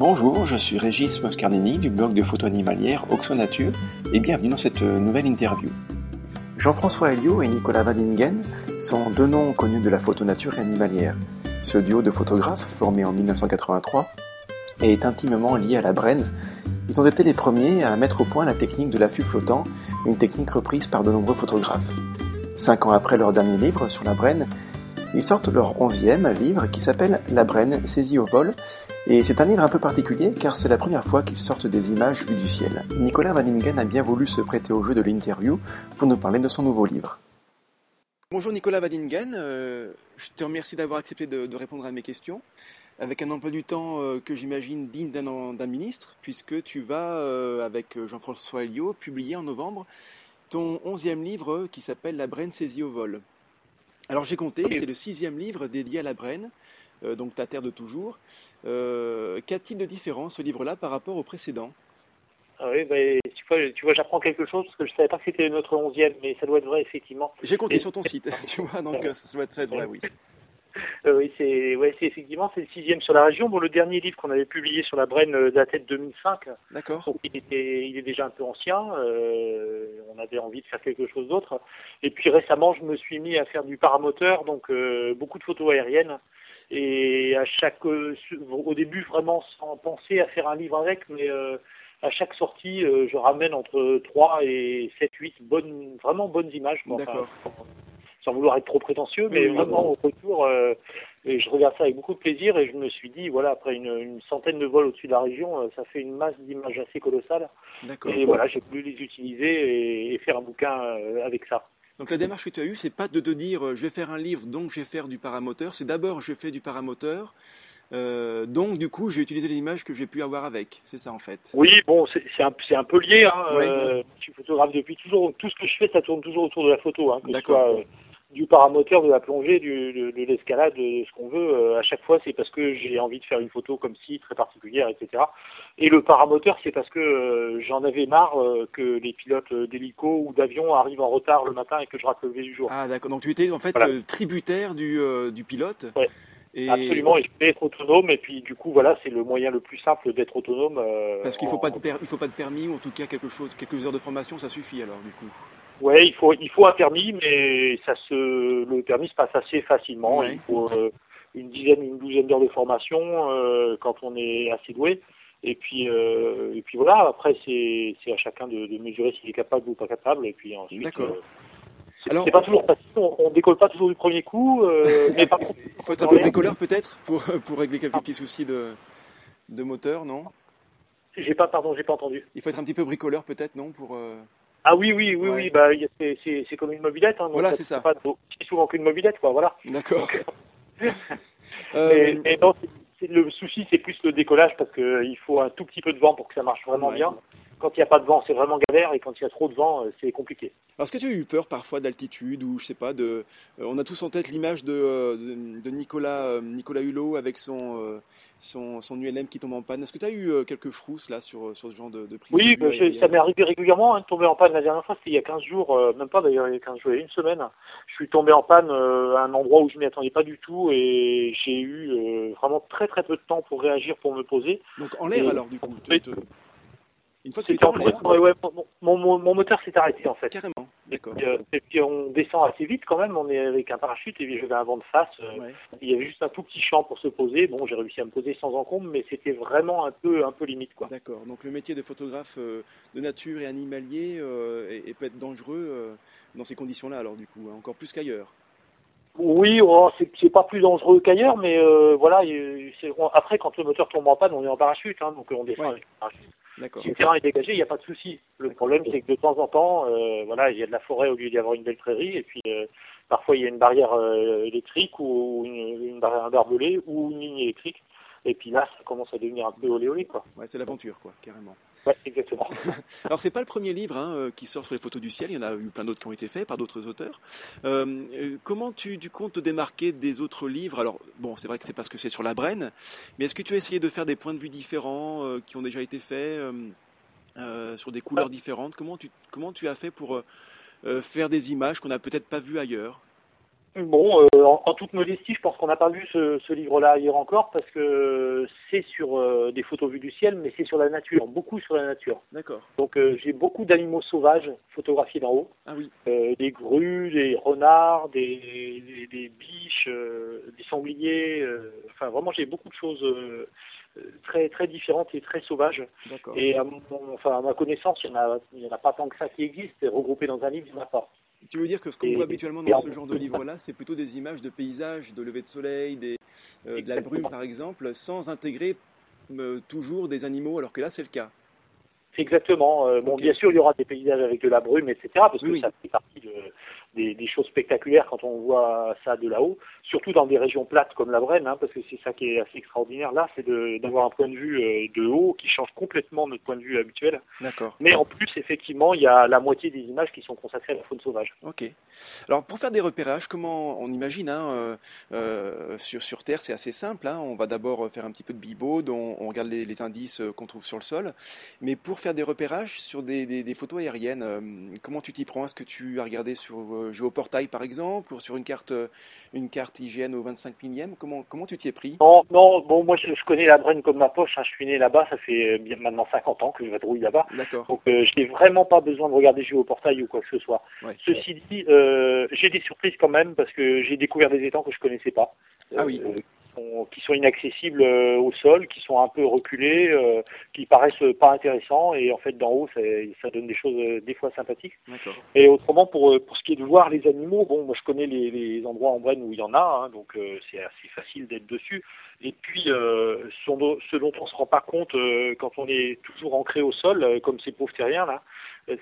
Bonjour, je suis Régis Moscardini du blog de photo animalière Oxonature et bienvenue dans cette nouvelle interview. Jean-François Helio et Nicolas Vadingen sont deux noms connus de la photo nature et animalière. Ce duo de photographes, formé en 1983, est intimement lié à la Brenne. Ils ont été les premiers à mettre au point la technique de l'affût flottant, une technique reprise par de nombreux photographes. Cinq ans après leur dernier livre sur la Brenne, ils sortent leur onzième livre qui s'appelle La Brenne saisie au vol, et c'est un livre un peu particulier car c'est la première fois qu'ils sortent des images vues du ciel. Nicolas Vaningen a bien voulu se prêter au jeu de l'interview pour nous parler de son nouveau livre. Bonjour Nicolas Vadingen, euh, je te remercie d'avoir accepté de, répondre à mes questions, avec un emploi du temps euh, que j'imagine digne d'un ministre, puisque tu vas, euh, avec Jean-François Elio, publier en novembre ton onzième livre qui s'appelle La Brenne saisie au vol. Alors j'ai compté, c'est le sixième livre dédié à la Brenne, euh, donc ta terre de toujours. Euh, Qu'a-t-il de différent ce livre-là par rapport au précédent? Ah oui, bah, tu vois, tu vois j'apprends quelque chose parce que je ne savais pas que c'était notre onzième, mais ça doit être vrai effectivement. J'ai compté sur ton site, tu vois, donc ça doit être vrai, oui. Euh, oui, c'est ouais, effectivement c'est le sixième sur la région. Bon, le dernier livre qu'on avait publié sur la Brenne euh, datait de 2005. D'accord. il était, il est déjà un peu ancien. Euh, on avait envie de faire quelque chose d'autre. Et puis récemment, je me suis mis à faire du paramoteur, donc beaucoup de photos aériennes. Et à chaque, au début vraiment sans penser à faire un livre avec, mais à chaque sortie, je ramène entre 3 et 7, 8 bonnes, vraiment bonnes images. D'accord sans vouloir être trop prétentieux, mais vraiment au retour, euh, et je regarde ça avec beaucoup de plaisir et je me suis dit, voilà, après une, une centaine de vols au-dessus de la région, euh, ça fait une masse d'images assez colossale. Et voilà, j'ai voulu les utiliser et, faire un bouquin euh, avec ça. Donc la démarche que tu as eue, c'est pas de te dire je vais faire un livre, donc je vais faire du paramoteur. C'est d'abord je fais du paramoteur, euh, donc du coup je vais utiliser les images que j'ai pu avoir avec. C'est ça en fait. Oui, bon, c'est un, un, peu lié. Hein. je suis photographe depuis toujours. Tout ce que je fais, ça tourne toujours autour de la photo. Hein, D'accord du paramoteur, de la plongée, du, de, de l'escalade, de ce qu'on veut. Euh, à chaque fois, c'est parce que j'ai envie de faire une photo comme ci, très particulière, etc. Et le paramoteur, c'est parce que euh, j'en avais marre euh, que les pilotes d'hélico ou d'avion arrivent en retard le matin et que je rate le lever du jour. Ah d'accord, donc tu étais en fait tributaire du, du pilote ouais. Et... Absolument, et je peux être autonome, et puis du coup, voilà, c'est le moyen le plus simple d'être autonome. Parce qu'il ne faut, pas de il faut pas de permis, ou en tout cas quelque chose, quelques heures de formation, ça suffit alors, du coup. Ouais, il faut, il faut un permis, mais ça se, le permis se passe assez facilement. Il faut euh, une dizaine, une douzaine d'heures de formation euh, quand on est assez doué. Et puis, euh, et puis voilà. Après, c'est, c'est à chacun de, de mesurer s'il est capable ou pas capable. Et puis ensuite. D'accord. Alors, c'est pas toujours facile, on, on, décolle pas toujours du premier coup. mais par contre, il faut être un peu bricoleur peut-être pour, pour régler quelques petits soucis de, de moteur, non? J'ai pas, pardon, j'ai pas entendu. Il faut être un petit peu bricoleur peut-être, non pour, ah oui, oui, oui, oui, bah, c'est comme une mobilette. Hein, voilà, c'est ça. Pas souvent qu'une mobilette, quoi, voilà. D'accord. euh... mais, non, le souci, c'est plus le décollage parce qu'il faut un tout petit peu de vent pour que ça marche vraiment bien quand il n'y a pas de vent, c'est vraiment galère, et quand il y a trop de vent, euh, c'est compliqué. Alors, est-ce que tu as eu peur parfois d'altitude, ou je sais pas, de, euh, on a tous en tête l'image de, euh, de, Nicolas, Nicolas Hulot avec son, son, son, ULM qui tombe en panne. Est-ce que tu as eu quelques frousses là sur, sur ce genre de, de prise Oui, bah, ça m'est arrivé régulièrement hein, de tomber en panne. La dernière fois, c'était il y a 15 jours, même pas d'ailleurs, il y a 15 jours, il y a une semaine. Je suis tombé en panne à un endroit où je m'y attendais pas du tout, et j'ai eu vraiment très très peu de temps pour réagir, pour me poser. Donc en l'air alors, du coup une fois que tu en ouais, mon, mon, mon, moteur s'est arrêté en fait. Carrément, d'accord. Euh, et, puis on descend assez vite quand même, on est avec un parachute et puis j'avais un vent de face. Euh, il y avait juste un tout petit champ pour se poser. Bon, j'ai réussi à me poser sans encombre, mais c'était vraiment un peu, un peu limite quoi. D'accord. Donc le métier de photographe euh, de nature et animalier et, peut être dangereux dans ces conditions-là alors du coup, hein, encore plus qu'ailleurs. Oui, oh, c'est pas plus dangereux qu'ailleurs, mais voilà. Après, quand le moteur tombe en panne, on est en parachute, hein, donc on descend avec le parachute. Si le terrain est dégagé, il n'y a pas de souci. Le problème, c'est que de temps en temps, euh, voilà, il y a de la forêt au lieu d'y avoir une belle prairie, et puis euh, parfois il y a une barrière euh, électrique ou une, une barrière barbelée ou une ligne électrique. Et puis là, ça commence à devenir un peu olé olé, quoi. Ouais, c'est l'aventure, quoi, carrément. Ouais, exactement. Alors, c'est pas le premier livre hein, euh, qui sort sur les photos du ciel. Il y en a eu plein d'autres qui ont été faits par d'autres auteurs. Euh, euh comment tu, tu, comptes te démarquer des autres livres? Alors, bon, c'est vrai que c'est parce que c'est sur la Brenne, mais est-ce que tu as essayé de faire des points de vue différents euh, qui ont déjà été faits euh, sur des couleurs différentes? Comment tu, comment tu as fait pour faire des images qu'on n'a peut-être pas vues ailleurs? Bon, euh, en, toute modestie, je pense qu'on n'a pas vu ce, livre-là hier encore parce que c'est sur euh, des photos vues du ciel, mais c'est sur la nature, beaucoup sur la nature. D'accord. Donc euh, j'ai beaucoup d'animaux sauvages photographiés d'en haut. Ah oui. des grues, des renards, des, des, biches, des sangliers. enfin, vraiment, j'ai beaucoup de choses très très différentes et très sauvages. Et à, enfin, à ma connaissance, il n'y en, en, a pas tant que ça qui existe. Regroupé dans un livre, il n'y en a pas. Tu veux dire que ce qu'on voit habituellement dans ce genre de livre-là, c'est plutôt des images de paysages, de lever de soleil, des, euh, de la brume par exemple, sans intégrer euh, toujours des animaux, alors que là c'est le cas. Exactement. Euh, bon, bien sûr, il y aura des paysages avec de la brume, etc., parce que ça fait partie de, des, choses spectaculaires quand on voit ça de là-haut, surtout dans des régions plates comme la Brenne, hein, parce que c'est ça qui est assez extraordinaire là, c'est d'avoir un point de vue euh, de haut qui change complètement notre point de vue habituel. D'accord. Mais en plus, effectivement, il y a la moitié des images qui sont consacrées à la faune sauvage. Ok. Alors pour faire des repérages, comment on imagine hein, euh, euh, sur, sur Terre, c'est assez simple. Hein, on va d'abord faire un petit peu de bibaude, on, on regarde les, les indices qu'on trouve sur le sol. Mais pour faire des repérages sur des, des, des photos aériennes, comment tu t'y prends? Est-ce que tu as regardé sur euh, géoportail par exemple, ou sur une carte, euh, une carte IGN au 25 millième Comment, comment tu t'y es pris? Non, non, bon, moi je, connais la Brenne comme ma poche, hein. je suis né là-bas, ça fait euh, bien maintenant 50 ans que je vadrouille là-bas. D'accord. Donc je n'ai vraiment pas besoin de regarder géoportail ou quoi que ce soit. Ceci dit, j'ai des surprises quand même parce que j'ai découvert des étangs que je connaissais pas. Ah oui qui sont inaccessibles euh, au sol, qui sont un peu reculés, euh, qui paraissent pas intéressants et en fait d'en haut ça, ça, donne des choses euh, des fois sympathiques. Et autrement pour pour ce qui est de voir les animaux, bon moi je connais les, les endroits en Brenne où il y en a, hein, donc c'est assez facile d'être dessus. Et puis ce dont on se rend pas compte quand on est toujours ancré au sol, comme ces pauvres terriens là,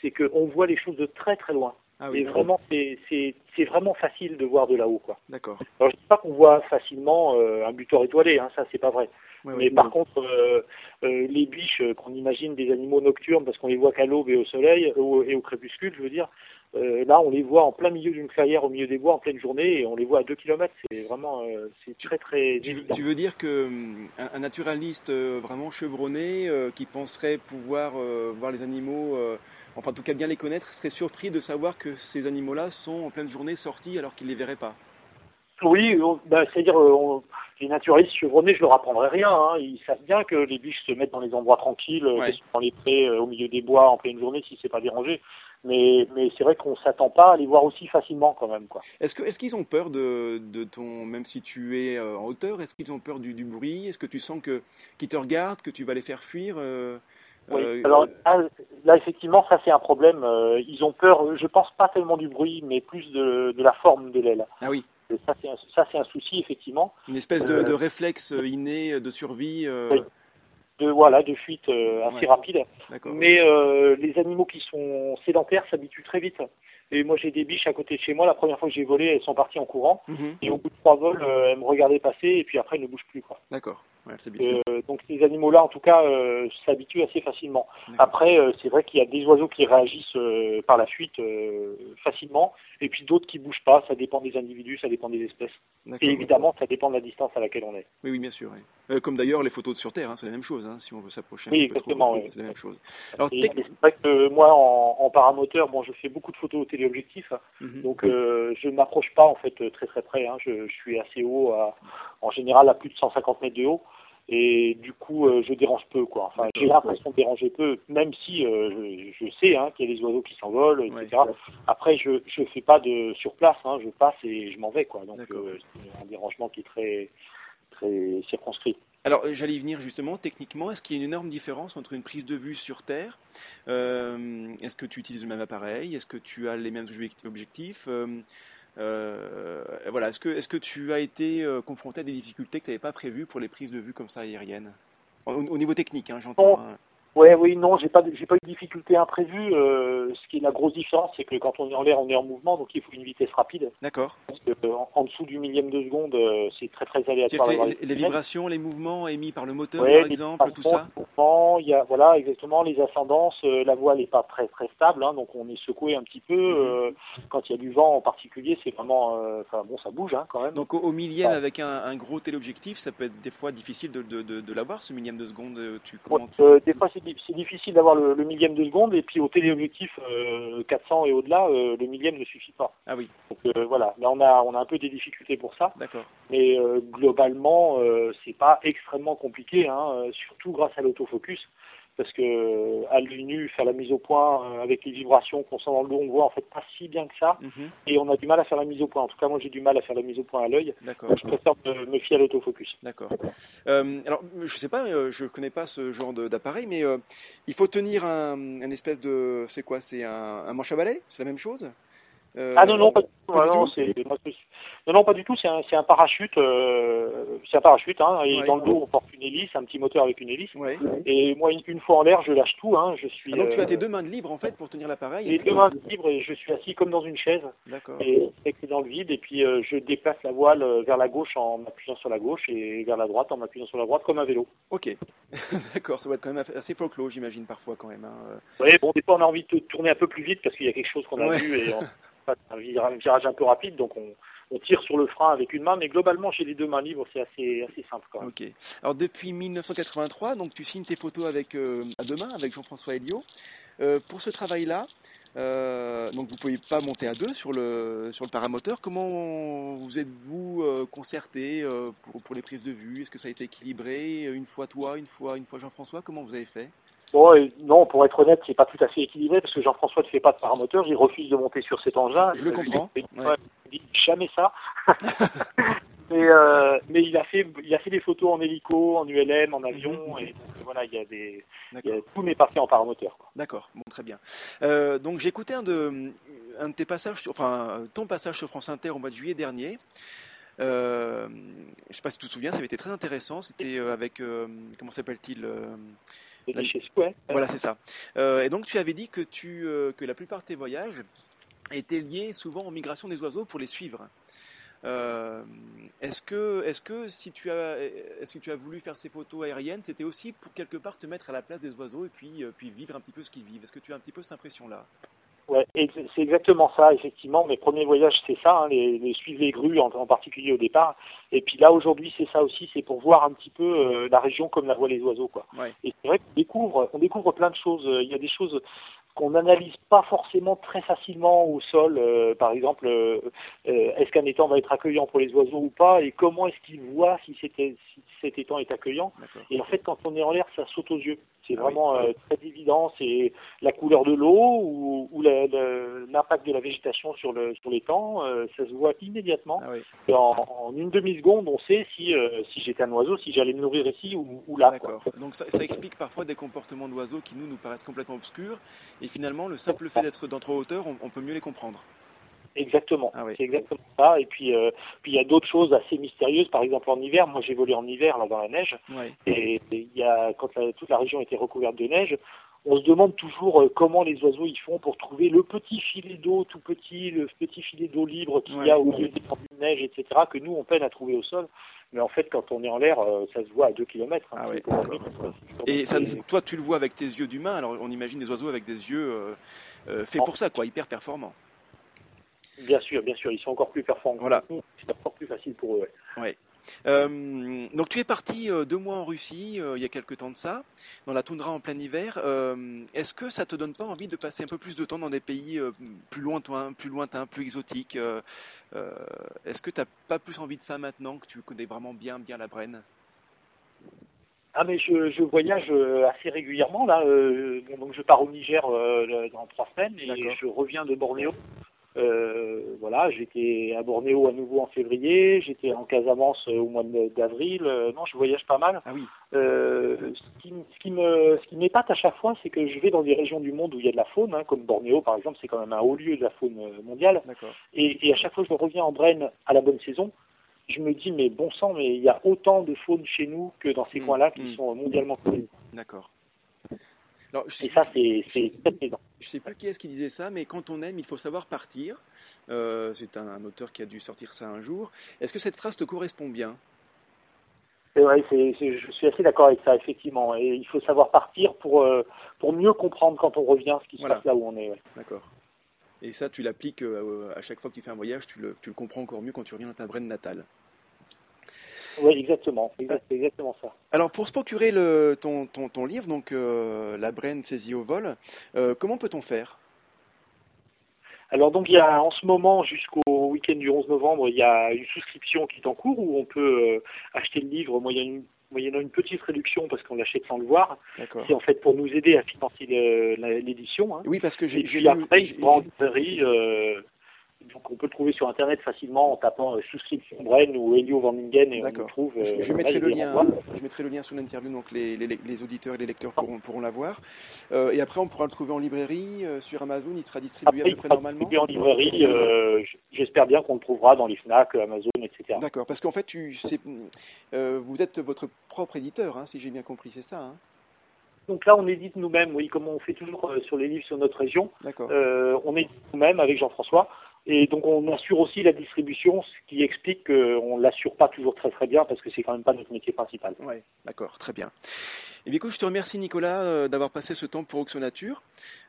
c'est qu'on voit les choses de très très loin. Ah oui, vraiment, c'est vraiment facile de voir de là-haut, quoi. D'accord. Alors je dis pas qu'on voit facilement euh, un butor étoilé, hein, ça c'est pas vrai. Mais par contre, euh, euh, les biches qu'on imagine des animaux nocturnes parce qu'on les voit qu'à l'aube et au soleil et au crépuscule, je veux dire, euh, là, on les voit en plein milieu d'une clairière, au milieu des bois, en pleine journée, et on les voit à 2 km. C'est vraiment, euh, c'est très très. Tu, tu, veux dire que hum, un, naturaliste euh, vraiment chevronné, qui penserait pouvoir voir les animaux, enfin en tout cas bien les connaître, serait surpris de savoir que ces animaux-là sont en pleine journée sortis alors qu'ils les verraient pas? Oui, bah, c'est-à-dire les naturalistes chevronnés, je leur apprendrai rien. Hein. Ils savent bien que les biches se mettent dans les endroits tranquilles, dans les prés, au milieu des bois, en pleine journée, si c'est pas dérangé mais, mais c'est vrai qu'on s'attend pas à les voir aussi facilement quand même. Quoi. Est-ce, que, est-ce qu'ils ont peur de, de ton, même si tu es euh, en hauteur, est-ce qu'ils ont peur du, du bruit? Est-ce que tu sens que, qu'ils te regardent, que tu vas les faire fuir euh, oui. Euh, alors là, effectivement, ça c'est un problème. ils ont peur, je pense pas tellement du bruit, mais plus de, de la forme de l'aile. Ah oui. ça c'est, un, ça c'est un souci effectivement. Une espèce de, de réflexe inné de survie. Oui de voilà de fuite euh, assez rapide. Mais euh, les animaux qui sont sédentaires s'habituent très vite. Et moi j'ai des biches à côté de chez moi. La première fois que j'ai volé, elles sont parties en courant. Mhm. Et au bout de trois vols, euh, elles me regardaient passer et puis après elles ne bougent plus Euh, donc ces animaux-là, en tout cas, euh, s'habituent assez facilement. Après, euh, c'est vrai qu'il y a des oiseaux qui réagissent par la fuite facilement, et puis d'autres qui bougent pas. Ça dépend des individus, ça dépend des espèces. Et évidemment, ça dépend de la distance à laquelle on est. Oui, oui bien sûr. comme d'ailleurs les photos de sur Terre, hein, c'est la même chose. Hein, si on veut s'approcher un oui, exactement, peu trop, c'est la même chose. Alors, c'est vrai que moi, en, paramoteur, bon, je fais beaucoup de photos au téléobjectif, mhm. donc je ne m'approche pas en fait très très près. Hein. Je, je, suis assez haut, à, en général à plus de 150 mètres de haut et du coup euh, je dérange peu quoi. Enfin j'ai l'impression de déranger peu, même si euh, je, je, sais hein, qu'il y a des oiseaux qui s'envolent, etc. Après je je fais pas de sur place, hein, je passe et je m'en vais quoi. Donc euh, c'est un dérangement qui est très très circonscrit. Alors, j'allais y venir justement, techniquement, est-ce qu'il y a une énorme différence entre une prise de vue sur Terre Est-ce que tu utilises le même appareil Est-ce que tu as les mêmes objectifs voilà, est-ce que, est-ce que tu as été euh, confronté à des difficultés que tu n'avais pas prévues pour les prises de vue comme ça aériennes? Au, niveau technique, hein, j'entends. Hein. Ouais, oui, non, j'ai pas, j'ai pas eu de difficulté imprévue. Euh, ce qui est la grosse différence, c'est que quand on est en l'air, on est en mouvement, donc il faut une vitesse rapide. D'accord. Parce que en, dessous du millième de seconde, c'est très très aléatoire. Les, les, vibrations, les mouvements émis par le moteur, par exemple, tout ça. il y a voilà exactement les ascendances. Euh, la voile n'est pas très très stable, hein, donc on est secoué un petit peu. Mhm. Euh, quand il y a du vent en particulier, c'est vraiment, euh, enfin bon, ça bouge hein, quand même. Donc au, millième avec un, gros téléobjectif, ça peut être des fois difficile de, de, de, l'avoir ce millième de seconde. Tu, comment des fois c'est difficile d'avoir le, millième de seconde et puis au téléobjectif 400 et au-delà, le millième ne suffit pas. Ah oui. Donc voilà, là on a on a un peu des difficultés pour ça. D'accord. Mais globalement, c'est pas extrêmement compliqué, hein, surtout grâce à l'autofocus parce que à l'œil nu, faire la mise au point euh, avec les vibrations qu'on sent dans le dos, on voit en fait pas si bien que ça, mhm. et on a du mal à faire la mise au point. En tout cas, moi j'ai du mal à faire la mise au point à l'œil. Donc je préfère me, fier à l'autofocus. D'accord. Euh, alors je sais pas, euh, je connais pas ce genre d'appareil, mais il faut tenir un, espèce de, c'est quoi, c'est un, un manche à balai, c'est la même chose? Ah non, non, pas, du tout. non, non, pas du tout. C'est un, un, parachute. Euh, c'est un parachute. Hein, et dans le dos, on porte une hélice, un petit moteur avec une hélice. Et moi, une, fois en l'air, je lâche tout. Hein, je suis. Ah, donc tu as tes euh, deux mains libres en fait pour tenir l'appareil. Les deux mains libres et je suis assis comme dans une chaise. D'accord. Et c'est dans le vide. Et puis euh, je déplace la voile vers la gauche en m'appuyant sur la gauche et vers la droite en m'appuyant sur la droite comme un vélo. Ok. D'accord. Ça va être quand même assez folklore, j'imagine parfois quand même. Hein. Oui, bon, des fois on a envie de tourner un peu plus vite parce qu'il y a quelque chose qu'on a vu et un virage un peu rapide, donc on, tire sur le frein avec une main, mais globalement, j'ai les deux mains libres, c'est assez, assez simple. Quand même. Alors depuis 1983, donc tu signes tes photos avec euh, à deux mains avec Jean-François Elio. Euh, pour ce travail-là, euh, donc vous ne pouvez pas monter à deux sur le sur le paramoteur. Comment vous êtes-vous concerté pour, pour les prises de vue? Est-ce que ça a été équilibré Une fois toi, une fois une fois Jean-François? Comment vous avez fait? Non, pour être honnête, c'est pas tout à fait équilibré parce que Jean-François ne fait pas de paramoteur, il refuse de monter sur cet engin. Je, le comprends. Il dit jamais ça. mais, euh, mais il a fait, il a fait des photos en hélico, en ULM, en avion, mhm. et voilà, il y a des, tout n'est parti en paramoteur. D'accord, bon, très bien. Euh, donc j'ai écouté un de, un de tes passages, enfin ton passage sur France Inter au mois de juillet dernier. Euh, je ne sais pas si tu te souviens, ça avait été très intéressant. C'était avec, comment s'appelle-t-il voilà, c'est ça. Euh, et donc, tu avais dit que, tu, euh, que la plupart de tes voyages étaient liés souvent aux migrations des oiseaux pour les suivre. Euh, est-ce que, est-ce que si tu as, est-ce que tu as voulu faire ces photos aériennes, c'était aussi pour quelque part te mettre à la place des oiseaux et puis, puis vivre un petit peu ce qu'ils vivent? Est-ce que tu as un petit peu cette impression-là? Ouais, c'est exactement ça, effectivement. Mes premiers voyages, c'est ça, hein, les, les, suivre les grues en, particulier au départ. Et puis là, aujourd'hui, c'est ça aussi, c'est pour voir un petit peu euh, la région comme la voient les oiseaux, quoi. Et c'est vrai qu'on découvre, on découvre plein de choses. Il y a des choses qu'on n'analyse pas forcément très facilement au sol. Euh, par exemple, euh, est-ce qu'un étang va être accueillant pour les oiseaux ou pas? Et comment est-ce qu'ils voient si, si, cet étang est accueillant? Et en fait, quand on est en l'air, ça saute aux yeux. C'est ah vraiment euh, très évident. C'est la couleur de l'eau ou, ou l'impact de la végétation sur le sur l'étang. Euh, ça se voit immédiatement. Ah en, une demi seconde, on sait si euh, si j'étais un oiseau, si j'allais me nourrir ici ou, ou là. D'accord. Donc ça, ça, explique parfois des comportements d'oiseaux qui nous nous paraissent complètement obscurs et finalement le simple fait d'être d'entre hauteur, on peut mieux les comprendre. Exactement, ah c'est exactement ça. Et puis, euh, puis il y a d'autres choses assez mystérieuses. Par exemple, en hiver, moi j'ai volé en hiver là dans la neige, et il y a quand toute la région était recouverte de neige, on se demande toujours euh, comment les oiseaux y font pour trouver le petit filet d'eau tout petit, le petit filet d'eau libre qu'il y a au milieu des de neige, etc. Que nous on peine à trouver au sol. Mais en fait, quand on est en l'air, euh, ça se voit à 2 km. Hein, ah et ça, toi, tu le vois avec tes yeux d'humain. Alors, on imagine des oiseaux avec des yeux faits pour ça, quoi, hyper performants. Bien sûr, bien sûr, ils sont encore plus performants. Voilà. C'est encore plus facile pour eux. Ouais. Euh, donc tu es parti euh, deux mois en Russie euh, il y a quelques temps de ça, dans la toundra en plein hiver. Est-ce que ça te donne pas envie de passer un peu plus de temps dans des pays plus lointains, plus lointains, plus exotiques Est-ce que tu n'as pas plus envie de ça maintenant que tu connais vraiment bien bien la Brenne? Ah mais je, je, voyage assez régulièrement là. donc je pars au Niger dans trois semaines et je reviens de Bornéo. Euh, voilà, j'étais à Bornéo à nouveau en février, j'étais en Casamance au mois d'avril. Euh, non, je voyage pas mal. Ah oui. Euh, ce qui, ce qui me, ce qui m'épate à chaque fois, c'est que je vais dans des régions du monde où il y a de la faune, hein, comme Bornéo par exemple, c'est quand même un haut lieu de la faune mondiale. Et, et, à chaque fois que je reviens en Brenne à la bonne saison, je me dis mais bon sang, mais il y a autant de faune chez nous que dans ces mmh. coins-là qui mmh. sont mondialement connus. D'accord et ça, c'est très plaisant. Je sais plus qui est-ce qui disait ça, mais quand on aime, il faut savoir partir. Euh, c'est un, auteur qui a dû sortir ça un jour. Est-ce que cette phrase te correspond bien? Ouais, je suis assez d'accord avec ça, effectivement. Et il faut savoir partir pour, euh, pour mieux comprendre quand on revient ce qui se passe là où on est. D'accord. Et ça, tu l'appliques euh, à chaque fois que tu fais un voyage, tu le, tu le comprends encore mieux quand tu reviens dans ta Brenne natale. Oui, exactement. C'est exactement ça. Alors, pour se procurer le, ton, ton, ton livre, donc euh, La Brenne saisie au vol, comment peut-on faire? Alors donc il y a en ce moment jusqu'au week-end du 11 novembre, il y a une souscription qui est en cours où on peut euh, acheter le livre moyennant une petite réduction parce qu'on l'achète sans le voir. C'est en fait pour nous aider à financer l'édition. Hein. Oui, parce que j'ai. Et puis après, euh, donc on peut le trouver sur internet facilement en tapant euh, souscription Bren ou Elio Vanningen et on le trouve. je, euh, mettrai le lien, je mettrai le lien sous l'interview, donc les, les, les, auditeurs et les lecteurs pourront, pourront l'avoir. Euh, et après, on pourra le trouver en librairie, sur Amazon, il sera distribué à peu près normalement. en librairie, j'espère bien qu'on le trouvera dans les Fnac, Amazon, etc. D'accord, parce qu'en fait, tu, vous êtes votre propre éditeur, hein, si j'ai bien compris, c'est ça hein? Donc là, on édite nous-mêmes, oui, comme on fait toujours sur les livres sur notre région. Euh, on édite nous-mêmes avec Jean-François. Et donc on assure aussi la distribution, ce qui explique qu'on ne l'assure pas toujours très très bien parce que c'est quand même pas notre métier principal. Oui, d'accord, très bien. Et eh bien écoute, je te remercie Nicolas euh, d'avoir passé ce temps pour Auction.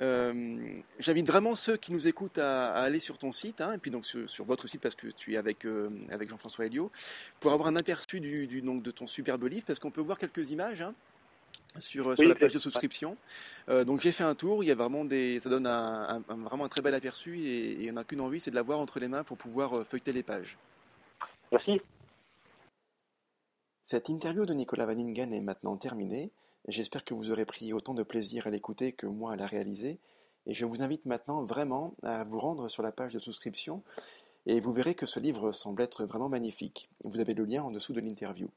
Euh, j'invite vraiment ceux qui nous écoutent à, aller sur ton site, hein, et puis donc sur, votre site parce que tu es avec, euh, avec Jean-François Helio, pour avoir un aperçu de ton superbe livre, parce qu'on peut voir quelques images. Hein sur, sur la page de souscription. Euh, donc j'ai fait un tour, il y a vraiment des, ça donne un, vraiment un très bel aperçu et, il n'y en a qu'une envie, c'est de l'avoir entre les mains pour pouvoir euh, feuilleter les pages. Merci. Cette interview de Nicolas Vaningen est maintenant terminée. J'espère que vous aurez pris autant de plaisir à l'écouter que moi à la réaliser. Et je vous invite maintenant vraiment à vous rendre sur la page de souscription et vous verrez que ce livre semble être vraiment magnifique. Vous avez le lien en dessous de l'interview.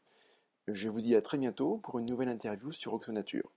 Je vous dis à très bientôt pour une nouvelle interview sur Oxonature.